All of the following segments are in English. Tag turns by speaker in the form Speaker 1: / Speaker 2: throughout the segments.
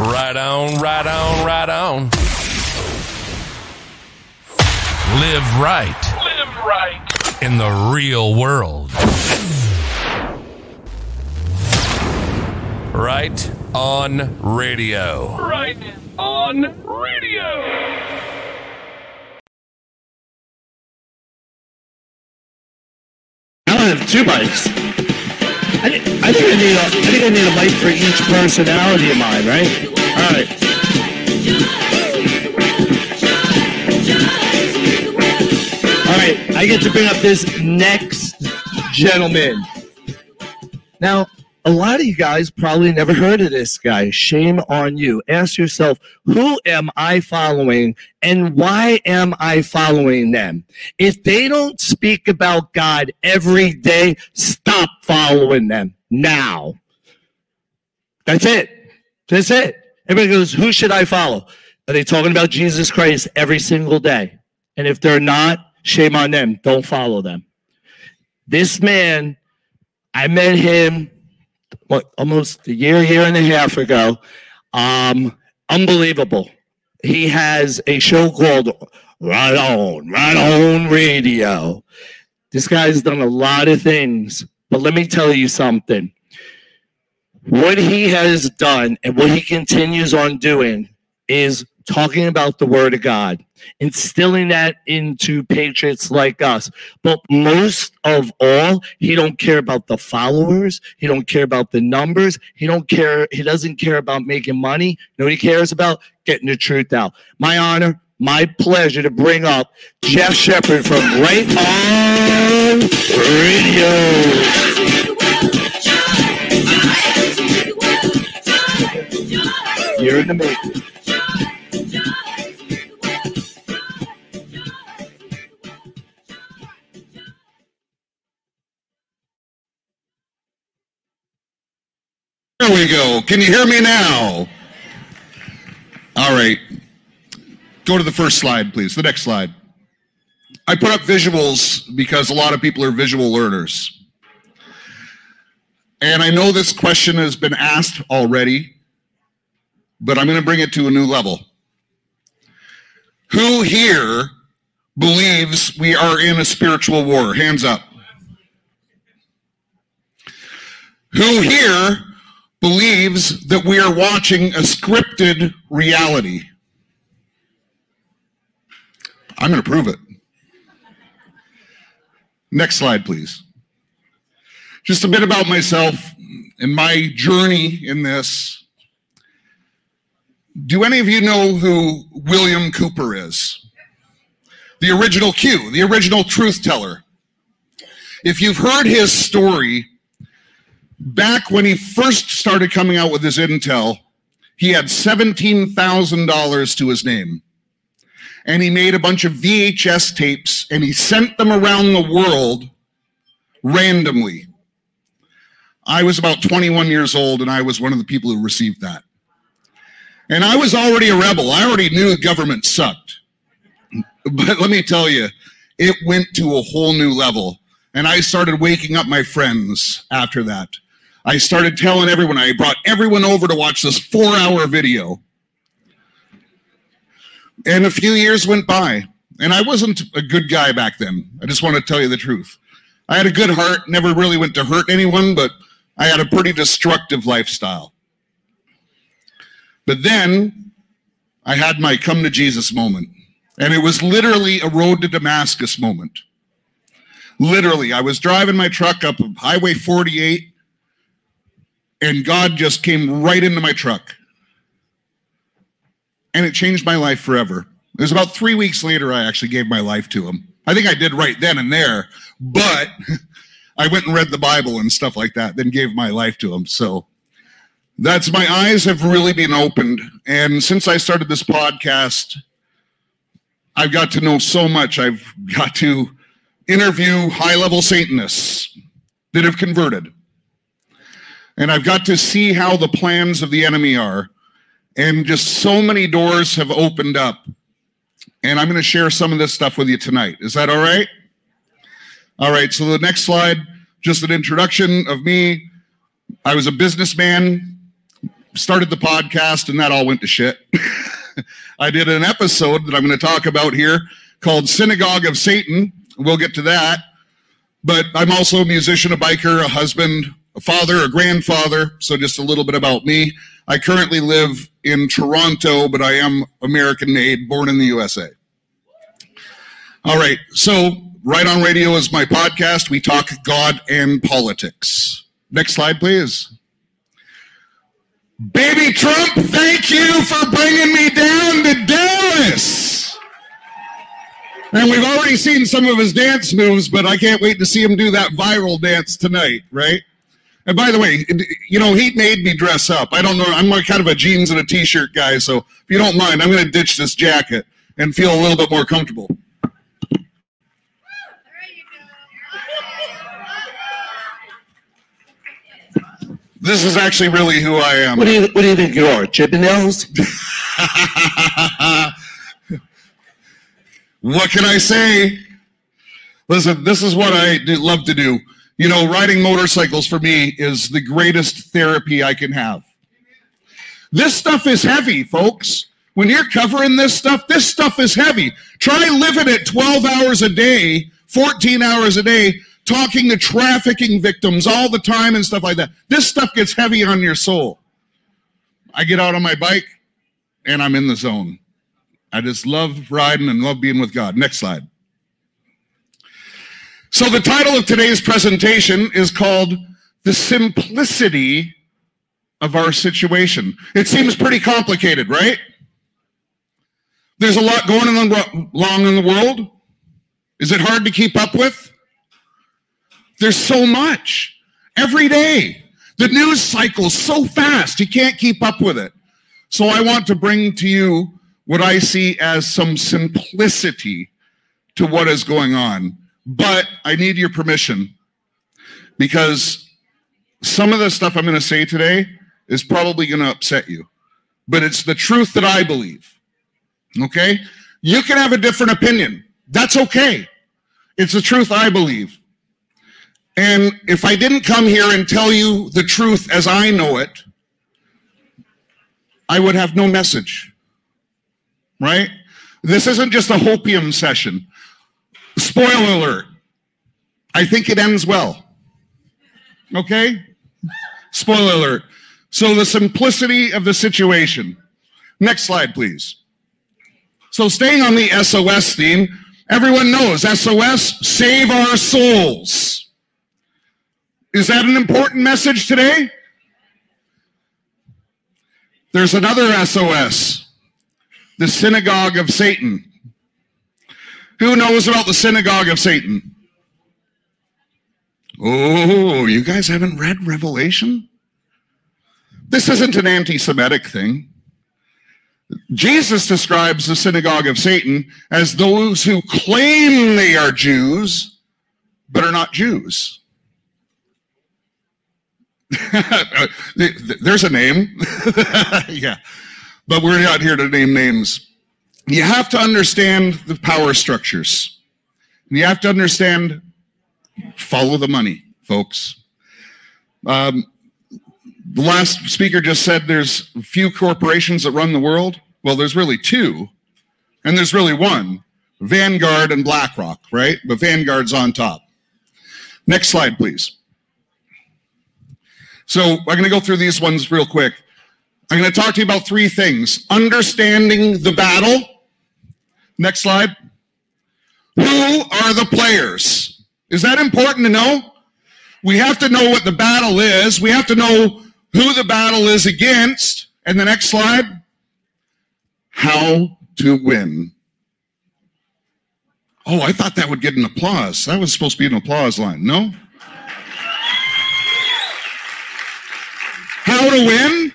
Speaker 1: Right on, right on, right on. Live right.
Speaker 2: Live right.
Speaker 1: In the real world. Right on radio.
Speaker 2: Right on radio.
Speaker 3: I have two bikes. I think I need a I think I need a bike for each personality of mine, right? All right. All right, I get to bring up this next gentleman. Now, a lot of you guys probably never heard of this guy. Shame on you. Ask yourself, who am I following and why am I following them? If they don't speak about God every day, stop following them now. That's it. That's it. Everybody goes, who should I follow? Are they talking about Jesus Christ every single day? And if they're not, shame on them. Don't follow them. This man, I met him what almost a year, year and a half ago. Um, unbelievable. He has a show called Right On, Right On Radio. This guy's done a lot of things, but let me tell you something. What he has done and what he continues on doing is talking about the word of God, instilling that into patriots like us. But most of all, he don't care about the followers. He don't care about the numbers. He don't care. He doesn't care about making money. You know he cares about? Getting the truth out. My honor, my pleasure to bring up Jeff Shepard from Right On Radio. You're in the making.
Speaker 4: We go. Can you hear me now? All right. Go to the first slide, please. The next slide. I put up visuals because a lot of people are visual learners. And I know this question has been asked already, but I'm going to bring it to a new level. Who here believes we are in a spiritual war? Hands up. Who here believes that we are watching a scripted reality. I'm going to prove it. Next slide, please. Just a bit about myself and my journey in this. Do any of you know who William Cooper is? The original Q, the original truth teller. If you've heard his story, back when he first started coming out with his intel, he had $17,000 to his name. And he made a bunch of VHS tapes and he sent them around the world randomly. I was about 21 years old and I was one of the people who received that. And I was already a rebel. I already knew the government sucked. But let me tell you, it went to a whole new level. And I started waking up my friends after that. I started telling everyone, I brought everyone over to watch this four hour video. And a few years went by, and I wasn't a good guy back then. I just want to tell you the truth. I had a good heart, never really went to hurt anyone, but I had a pretty destructive lifestyle. But then I had my come to Jesus moment, and it was literally a road to Damascus moment. Literally, I was driving my truck up Highway 48 and God just came right into my truck. And it changed my life forever. It was about three weeks later I actually gave my life to him. I think I did right then and there, but I went and read the Bible and stuff like that, then gave my life to him. So that's my eyes have really been opened. And since I started this podcast, I've got to know so much. I've got to interview high level Satanists that have converted and I've got to see how the plans of the enemy are. And just so many doors have opened up. And I'm going to share some of this stuff with you tonight. Is that all right? All right, so the next slide, just an introduction of me. I was a businessman started the podcast and that all went to shit. I did an episode that I'm going to talk about here called Synagogue of Satan. We'll get to that. But I'm also a musician, a biker, a husband, father, a grandfather. So just a little bit about me. I currently live in Toronto, but I am American made, born in the USA. All right. So Right on Radio is my podcast. We talk God and politics. Next slide, please. Baby Trump, thank you for bringing me down to Dallas. And we've already seen some of his dance moves, but I can't wait to see him do that viral dance tonight, right? And by the way, you know, he made me dress up. I don't know. I'm like kind of a jeans and a t-shirt guy, so if you don't mind, I'm going to ditch this jacket and feel a little bit more comfortable. This is actually really who I am.
Speaker 3: What do you What do you think you are, Chippendales?
Speaker 4: what can I say? Listen, this is what I love to do. You know, riding motorcycles for me is the greatest therapy I can have. This stuff is heavy, folks. When you're covering this stuff, this stuff is heavy. Try living it 12 hours a day, 14 hours a day talking to trafficking victims all the time and stuff like that. This stuff gets heavy on your soul. I get out on my bike and I'm in the zone. I just love riding and love being with God. Next slide. So, the title of today's presentation is called The Simplicity of Our Situation. It seems pretty complicated, right? There's a lot going on long in the world. Is it hard to keep up with? There's so much every day. The news cycles so fast, you can't keep up with it. So I want to bring to you what I see as some simplicity to what is going on. But I need your permission because some of the stuff I'm going to say today is probably going to upset you. But it's the truth that I believe. Okay? You can have a different opinion. That's okay. It's the truth I believe. And if I didn't come here and tell you the truth as I know it, I would have no message. Right? This isn't just a hopium session. Spoiler alert. I think it ends well. Okay? Spoiler alert. So, the simplicity of the situation. Next slide, please. So, staying on the SOS theme, everyone knows SOS, save our souls. Is that an important message today? There's another SOS the synagogue of Satan. Who knows about the synagogue of Satan? Oh, you guys haven't read Revelation? This isn't an anti Semitic thing. Jesus describes the synagogue of Satan as those who claim they are Jews, but are not Jews. There's a name. yeah. But we're not here to name names. You have to understand the power structures. You have to understand, follow the money, folks. Um, the last speaker just said there's few corporations that run the world. Well, there's really two, and there's really one Vanguard and BlackRock, right? But Vanguard's on top. Next slide, please. So I'm going to go through these ones real quick. I'm going to talk to you about three things understanding the battle. Next slide. Who are the players? Is that important to know? We have to know what the battle is. We have to know who the battle is against. And the next slide. How to win. Oh, I thought that would get an applause. That was supposed to be an applause line. No? How to win?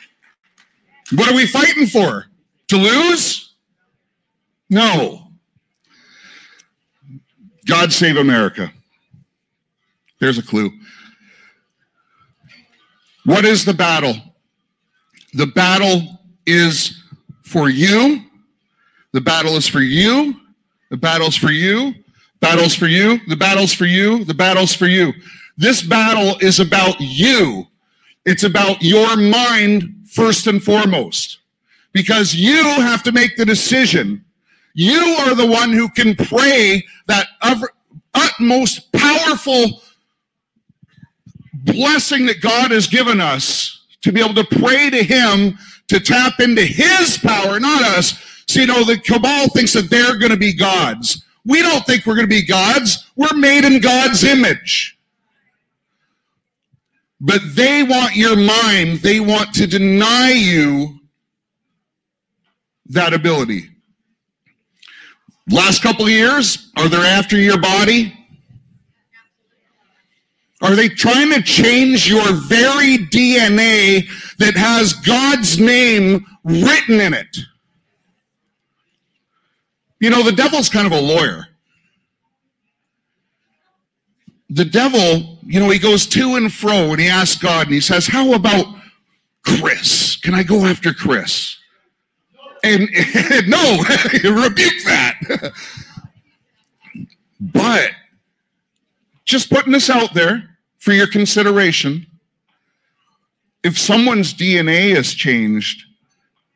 Speaker 4: What are we fighting for? To lose? No. God save America. There's a clue. What is the battle? The battle is for you. The battle is for you. The battle's for you. Battle's for you. The battle's for you. The battle's for you. This battle is about you. It's about your mind first and foremost because you have to make the decision. You are the one who can pray that utmost powerful blessing that God has given us to be able to pray to Him to tap into His power, not us. So, you know, the cabal thinks that they're going to be gods. We don't think we're going to be gods. We're made in God's image. But they want your mind, they want to deny you that ability. Last couple years, are they after your body? Are they trying to change your very DNA that has God's name written in it? You know, the devil's kind of a lawyer. The devil, you know, he goes to and fro and he asks God and he says, How about Chris? Can I go after Chris? And, and no, rebuke that. but just putting this out there for your consideration. If someone's DNA is changed,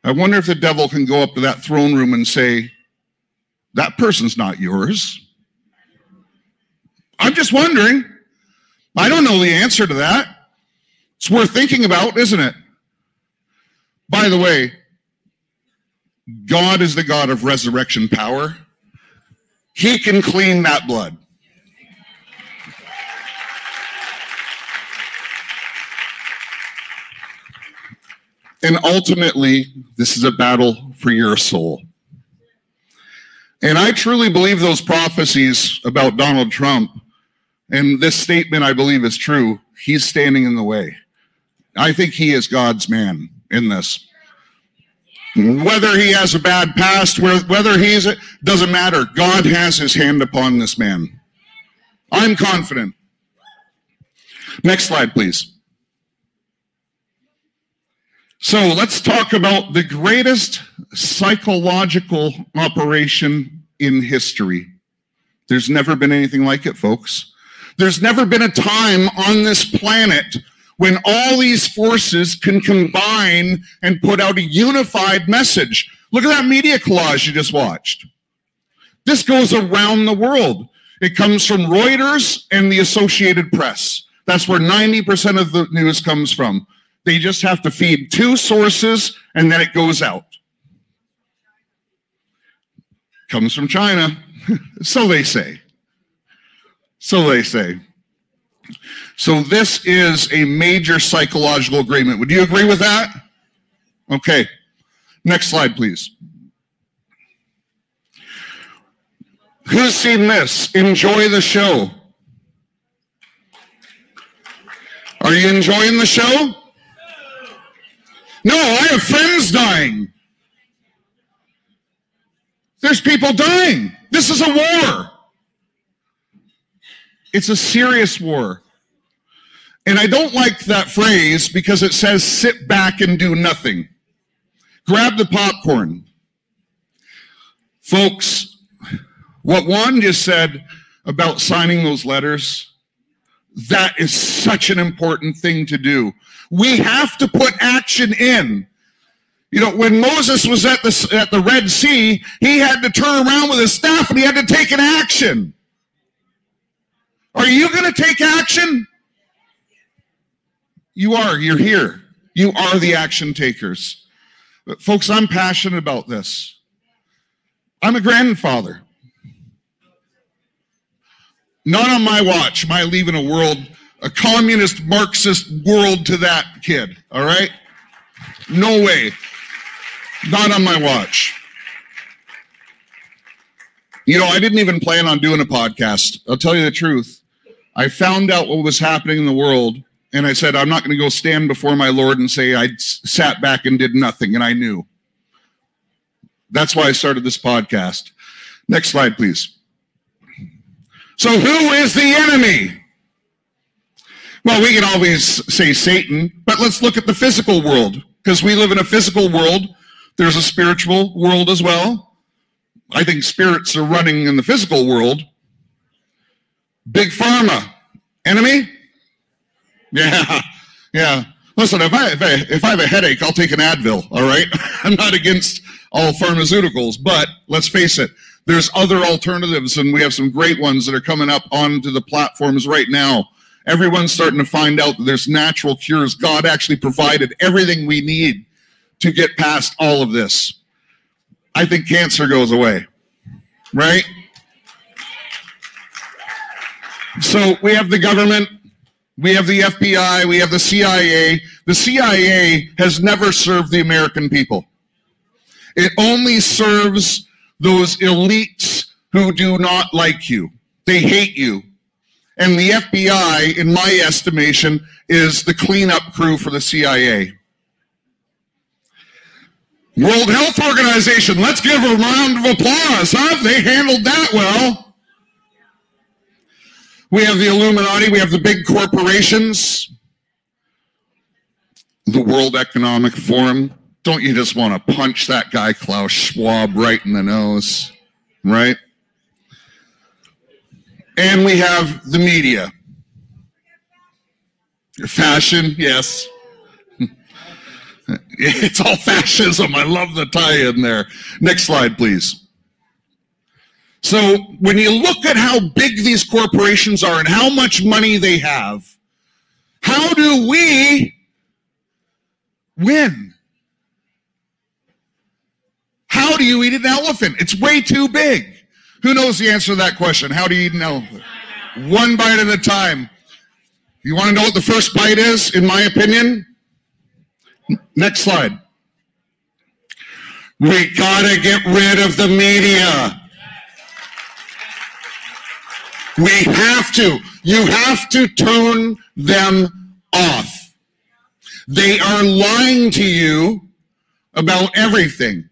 Speaker 4: I wonder if the devil can go up to that throne room and say, That person's not yours. I'm just wondering. I don't know the answer to that. It's worth thinking about, isn't it? By the way, God is the God of resurrection power. He can clean that blood. And ultimately, this is a battle for your soul. And I truly believe those prophecies about Donald Trump, and this statement I believe is true. He's standing in the way. I think he is God's man in this. Whether he has a bad past, whether he's, it, doesn't matter. God has his hand upon this man. I'm confident. Next slide, please. So let's talk about the greatest psychological operation in history. There's never been anything like it, folks. There's never been a time on this planet when all these forces can combine and put out a unified message. Look at that media collage you just watched. This goes around the world. It comes from Reuters and the Associated Press. That's where 90% of the news comes from. They just have to feed two sources and then it goes out. Comes from China. so they say. So they say. So this is a major psychological agreement. Would you agree with that? Okay. Next slide, please. Who's seen this? Enjoy the show. Are you enjoying the show? No, I have friends dying. There's people dying. This is a war. It's a serious war. And I don't like that phrase because it says sit back and do nothing. Grab the popcorn. Folks, what Juan just said about signing those letters, that is such an important thing to do. We have to put action in. You know, when Moses was at the, at the Red Sea, he had to turn around with his staff and he had to take an action. Are you going to take action? You are. You're here. You are the action takers. But folks, I'm passionate about this. I'm a grandfather. Not on my watch am I leaving a world a communist Marxist world to that kid, all right? No way. Not on my watch. You know, I didn't even plan on doing a podcast. I'll tell you the truth. I found out what was happening in the world, and I said, I'm not going to go stand before my Lord and say I sat back and did nothing, and I knew. That's why I started this podcast. Next slide, please. So, who is the enemy? Well, we can always say Satan, but let's look at the physical world because we live in a physical world. There's a spiritual world as well. I think spirits are running in the physical world. Big pharma, enemy? Yeah, yeah. Listen, if I, if I if I have a headache, I'll take an Advil. All right, I'm not against all pharmaceuticals, but let's face it, there's other alternatives, and we have some great ones that are coming up onto the platforms right now. Everyone's starting to find out that there's natural cures. God actually provided everything we need to get past all of this. I think cancer goes away, right? So we have the government, we have the FBI, we have the CIA. The CIA has never served the American people. It only serves those elites who do not like you. They hate you. And the FBI, in my estimation, is the cleanup crew for the CIA. World Health Organization, let's give a round of applause, huh? They handled that well. We have the Illuminati, we have the big corporations, the World Economic Forum. Don't you just want to punch that guy, Klaus Schwab, right in the nose, right? And we have the media. Fashion, yes. It's all fascism. I love the tie in there. Next slide, please. So, when you look at how big these corporations are and how much money they have, how do we win? How do you eat an elephant? It's way too big. Who knows the answer to that question? How do you eat an elephant? One bite at a time. You want to know what the first bite is, in my opinion? Next slide. We gotta get rid of the media. We have to. You have to turn them off. They are lying to you about everything.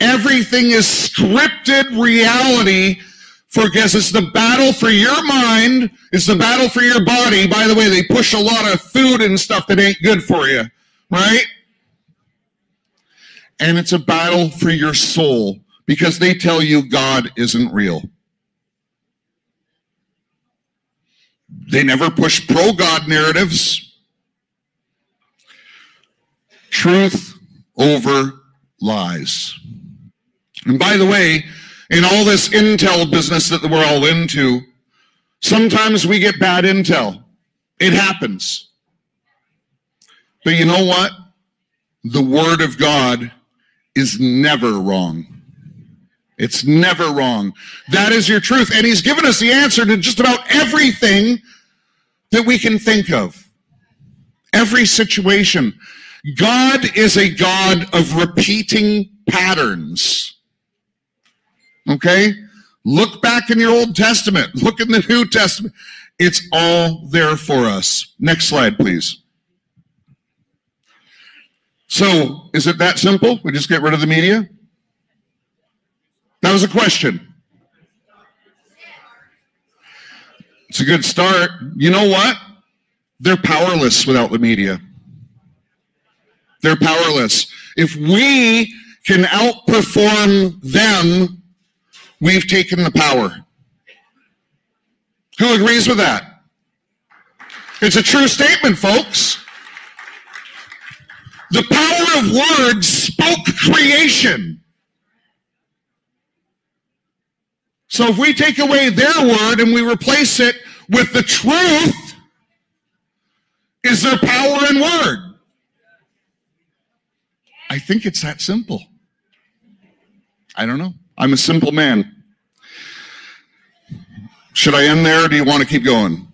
Speaker 4: Everything is scripted reality for guess it's the battle for your mind, it's the battle for your body. By the way, they push a lot of food and stuff that ain't good for you, right? And it's a battle for your soul because they tell you God isn't real. They never push pro God narratives. Truth over lies. And by the way, in all this intel business that we're all into, sometimes we get bad intel. It happens. But you know what? The Word of God is never wrong. It's never wrong. That is your truth. And He's given us the answer to just about everything that we can think of. Every situation. God is a God of repeating patterns. Okay? Look back in your Old Testament, look in the New Testament. It's all there for us. Next slide, please. So, is it that simple? We just get rid of the media? That was a question. It's a good start. You know what? They're powerless without the media. They're powerless. If we can outperform them, we've taken the power. Who agrees with that? It's a true statement, folks. The power of words spoke creation. So if we take away their word and we replace it with the truth, is there power in word? I think it's that simple. I don't know. I'm a simple man. Should I end there do you want to keep going?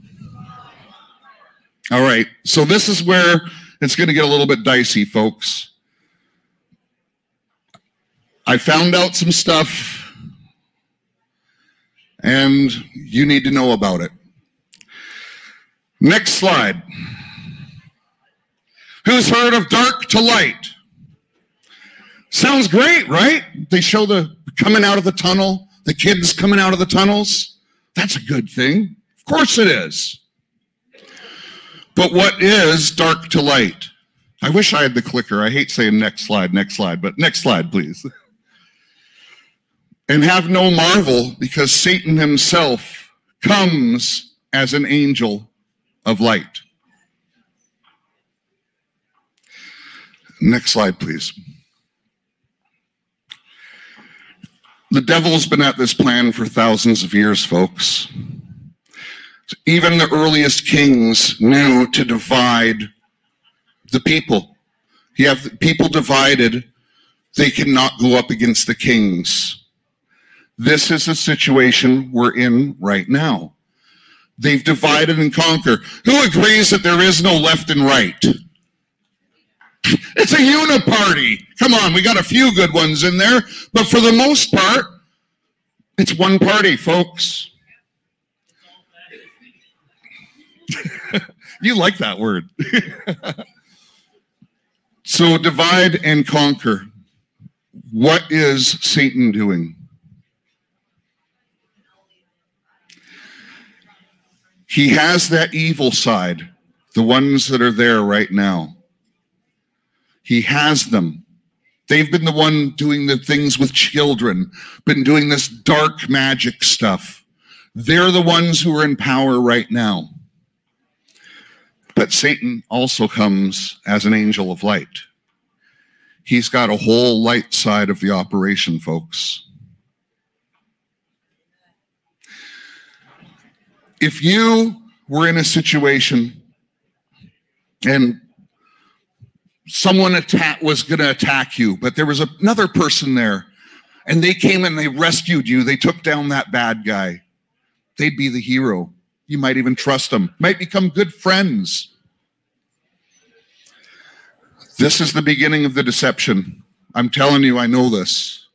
Speaker 4: All right. So this is where it's going to get a little bit dicey, folks. I found out some stuff and you need to know about it. Next slide. Who's heard of dark to light? Sounds great, right? They show the coming out of the tunnel, the kids coming out of the tunnels. That's a good thing. Of course it is. But what is dark to light? I wish I had the clicker. I hate saying next slide, next slide, but next slide, please. And have no marvel because Satan himself comes as an angel of light. Next slide, please. The devil's been at this plan for thousands of years, folks. Even the earliest kings knew to divide the people. You have people divided, they cannot go up against the kings. This is a situation we're in right now. They've divided and conquered. Who agrees that there is no left and right? It's a uniparty. Come on, we got a few good ones in there, but for the most part, it's one party, folks. you like that word. so divide and conquer. What is Satan doing? He has that evil side, the ones that are there right now. He has them. They've been the one doing the things with children, been doing this dark magic stuff. They're the ones who are in power right now. But Satan also comes as an angel of light. He's got a whole light side of the operation, folks. If you were in a situation and someone was going to attack you, but there was another person there and they came and they rescued you, they took down that bad guy, they'd be the hero. You might even trust them, might become good friends. This is the beginning of the deception. I'm telling you, I know this.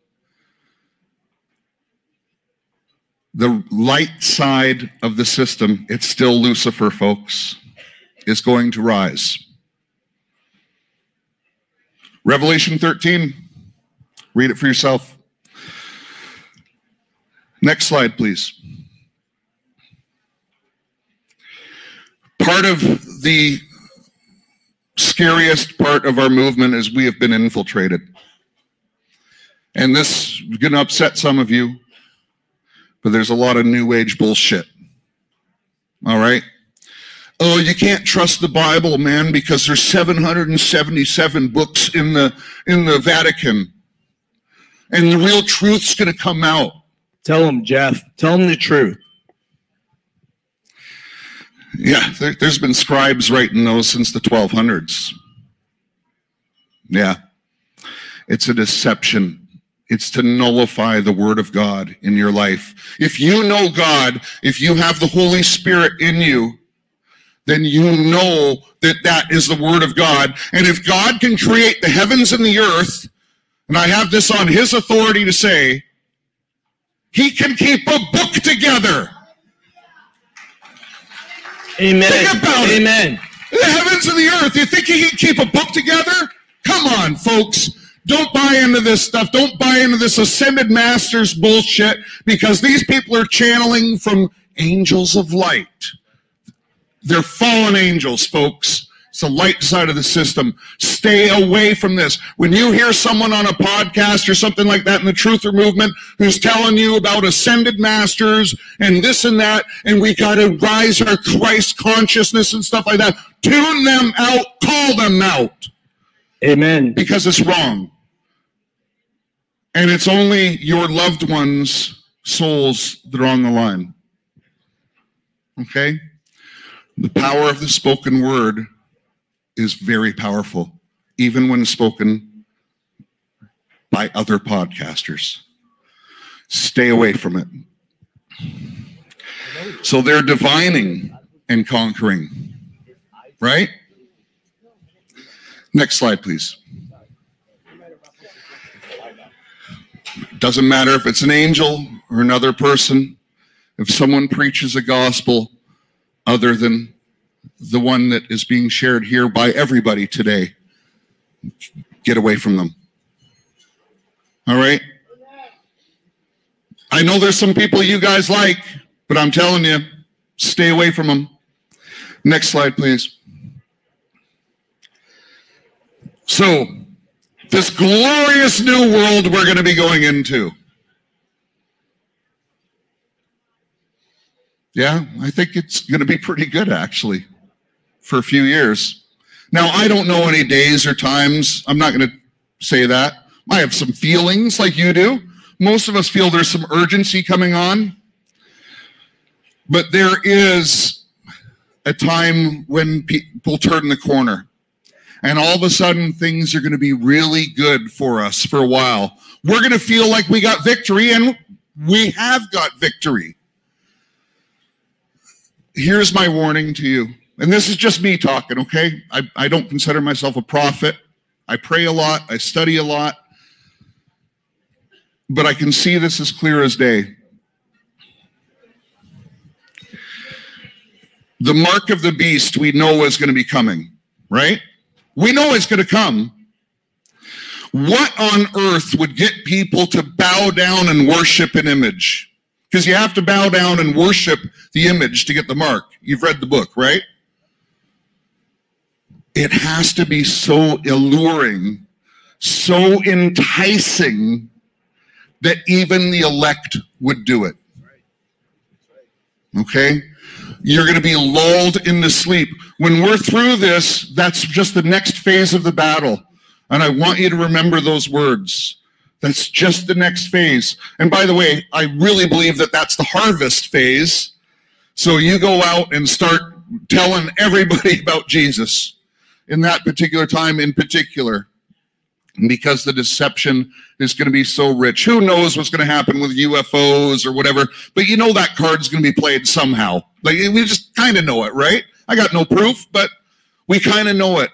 Speaker 4: The light side of the system, it's still Lucifer, folks, is going to rise. Revelation 13, read it for yourself. Next slide, please. Part of the scariest part of our movement is we have been infiltrated. And this is going to upset some of you, but there's a lot of new age bullshit. All right? Oh, you can't trust the Bible, man, because there's 777 books in the in the Vatican. And the real truth's going to come out.
Speaker 3: Tell them, Jeff. Tell them the truth.
Speaker 4: Yeah, there, has been scribes writing those since the 1200s. Yeah. It's a deception. It's to nullify the word of God in your life. If you know God, if you have the Holy Spirit in you, then you know that that is the word of God. And if God can create the heavens and the earth, and I have this on his authority to say, he can keep a book together.
Speaker 3: Amen.
Speaker 4: Think about it.
Speaker 3: Amen.
Speaker 4: The heavens and the earth. You think he can keep a book together? Come on, folks. Don't buy into this stuff. Don't buy into this ascended masters bullshit because these people are channeling from angels of light. They're fallen angels, folks. It's the light side of the system. Stay away from this. When you hear someone on a podcast or something like that in the truther movement who's telling you about ascended masters and this and that, and we got to rise our Christ consciousness and stuff like that, tune them out, call them out.
Speaker 3: Amen.
Speaker 4: Because it's wrong. And it's only your loved ones' souls that are on the line. Okay? The power of the spoken word is very powerful, even when spoken by other podcasters. Stay away from it. So they're divining and conquering, right? Next slide, please. Doesn't matter if it's an angel or another person, if someone preaches a gospel other than the one that is being shared here by everybody today. Get away from them. All right? I know there's some people you guys like, but I'm telling you, stay away from them. Next slide, please. So, this glorious new world we're going to be going into. Yeah, I think it's going to be pretty good actually for a few years. Now, I don't know any days or times. I'm not going to say that. I have some feelings like you do. Most of us feel there's some urgency coming on. But there is a time when people turn the corner. And all of a sudden, things are going to be really good for us for a while. We're going to feel like we got victory, and we have got victory. Here's my warning to you. And this is just me talking, okay? I, I don't consider myself a prophet. I pray a lot, I study a lot, but I can see this as clear as day. The mark of the beast we know is going to be coming, right? We know it's going to come. What on earth would get people to bow down and worship an image? Because you have to bow down and worship the image to get the mark. You've read the book, right? It has to be so alluring, so enticing that even the elect would do it. Okay? You're going to be lulled into sleep. When we're through this, that's just the next phase of the battle. And I want you to remember those words. That's just the next phase. And by the way, I really believe that that's the harvest phase. So you go out and start telling everybody about Jesus in that particular time in particular because the deception is going to be so rich. Who knows what's going to happen with UFOs or whatever, but you know that card's going to be played somehow. Like we just kind of know it, right? I got no proof, but we kind of know it.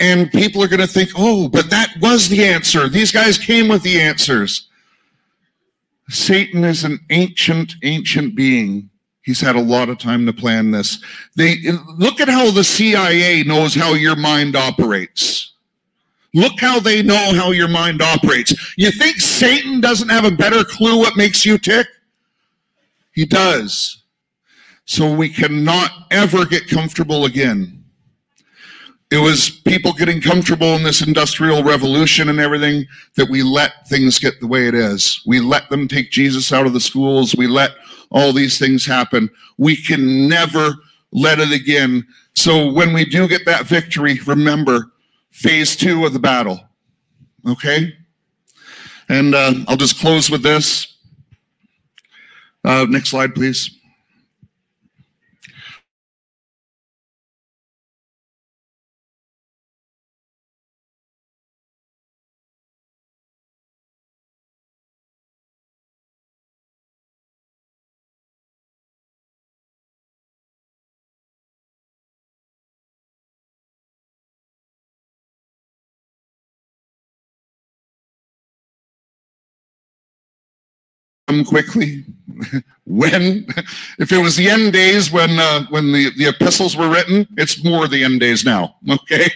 Speaker 4: And people are going to think, oh, but that was the answer. These guys came with the answers. Satan is an ancient, ancient being. He's had a lot of time to plan this. They look at how the CIA knows how your mind operates. Look how they know how your mind operates. You think Satan doesn't have a better clue what makes you tick? He does. So we cannot ever get comfortable again. It was people getting comfortable in this industrial revolution and everything that we let things get the way it is. We let them take Jesus out of the schools. We let all these things happen. We can never let it again. So when we do get that victory, remember phase two of the battle. Okay? And uh, I'll just close with this. Uh, next slide, please. Quickly. when, if it was the end days when uh, when the, the epistles were written, it's more the end days now. Okay.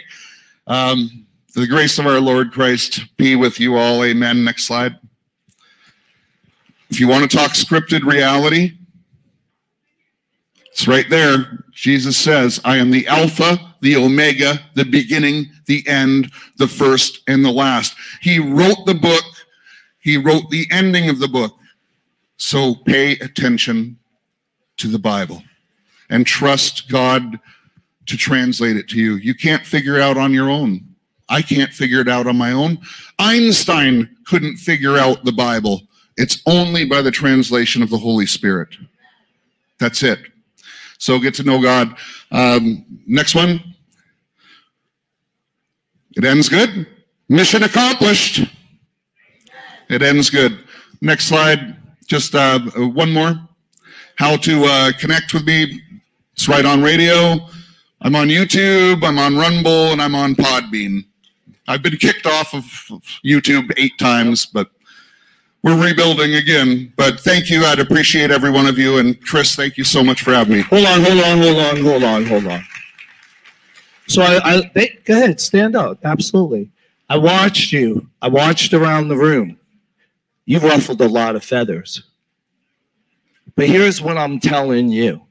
Speaker 4: Um, the grace of our Lord Christ be with you all. Amen. Next slide. If you want to talk scripted reality, it's right there. Jesus says, I am the Alpha, the Omega, the beginning, the end, the first, and the last. He wrote the book, he wrote the ending of the book. So pay attention to the Bible and trust God to translate it to you. You can't figure it out on your own. I can't figure it out on my own. Einstein couldn't figure out the Bible. It's only by the translation of the Holy Spirit. That's it. So get to know God. Um, next one. It ends good. Mission accomplished. It ends good. Next slide. Just uh, one more. How to uh, connect with me. It's right on radio. I'm on YouTube, I'm on Rumble, and I'm on Podbean. I've been kicked off of YouTube eight times, but we're rebuilding again. But thank you. I'd appreciate every one of you. And Chris, thank you so much for having me.
Speaker 3: Hold on, hold on, hold on, hold on, hold on. So I, I they, go ahead, stand up. Absolutely. I watched you. I watched around the room. You've ruffled a lot of feathers. But here's what I'm telling you.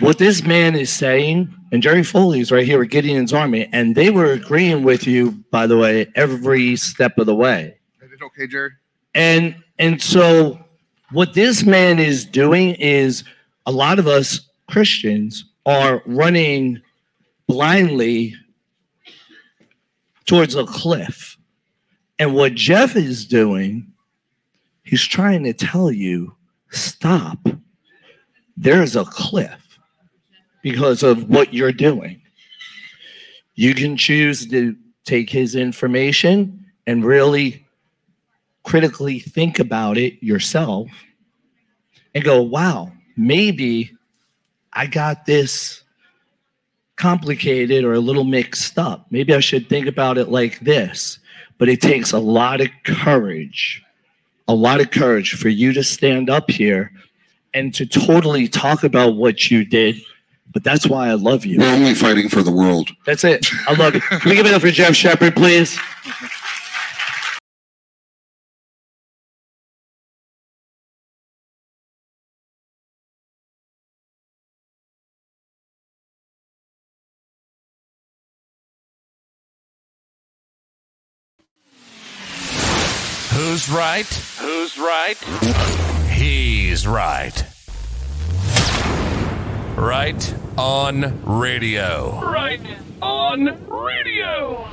Speaker 3: What this man is saying, and Jerry Foley's right here with Gideon's Army, and they were agreeing with you, by the way, every step of the way.
Speaker 4: Is it okay, Jerry?
Speaker 3: And and so what this man is doing is a lot of us Christians are running blindly towards a cliff. And what Jeff is doing, he's trying to tell you stop. There's a cliff because of what you're doing. You can choose to take his information and really critically think about it yourself and go, wow, maybe I got this complicated or a little mixed up. Maybe I should think about it like this. But it takes a lot of courage, a lot of courage for you to stand up here and to totally talk about what you did. But that's why I love you.
Speaker 4: We're only fighting for the world.
Speaker 3: That's it. I love it. Can we give it up for Jeff Shepard, please?
Speaker 1: Who's right?
Speaker 2: Who's right?
Speaker 1: He's right. Right on radio.
Speaker 2: Right on radio.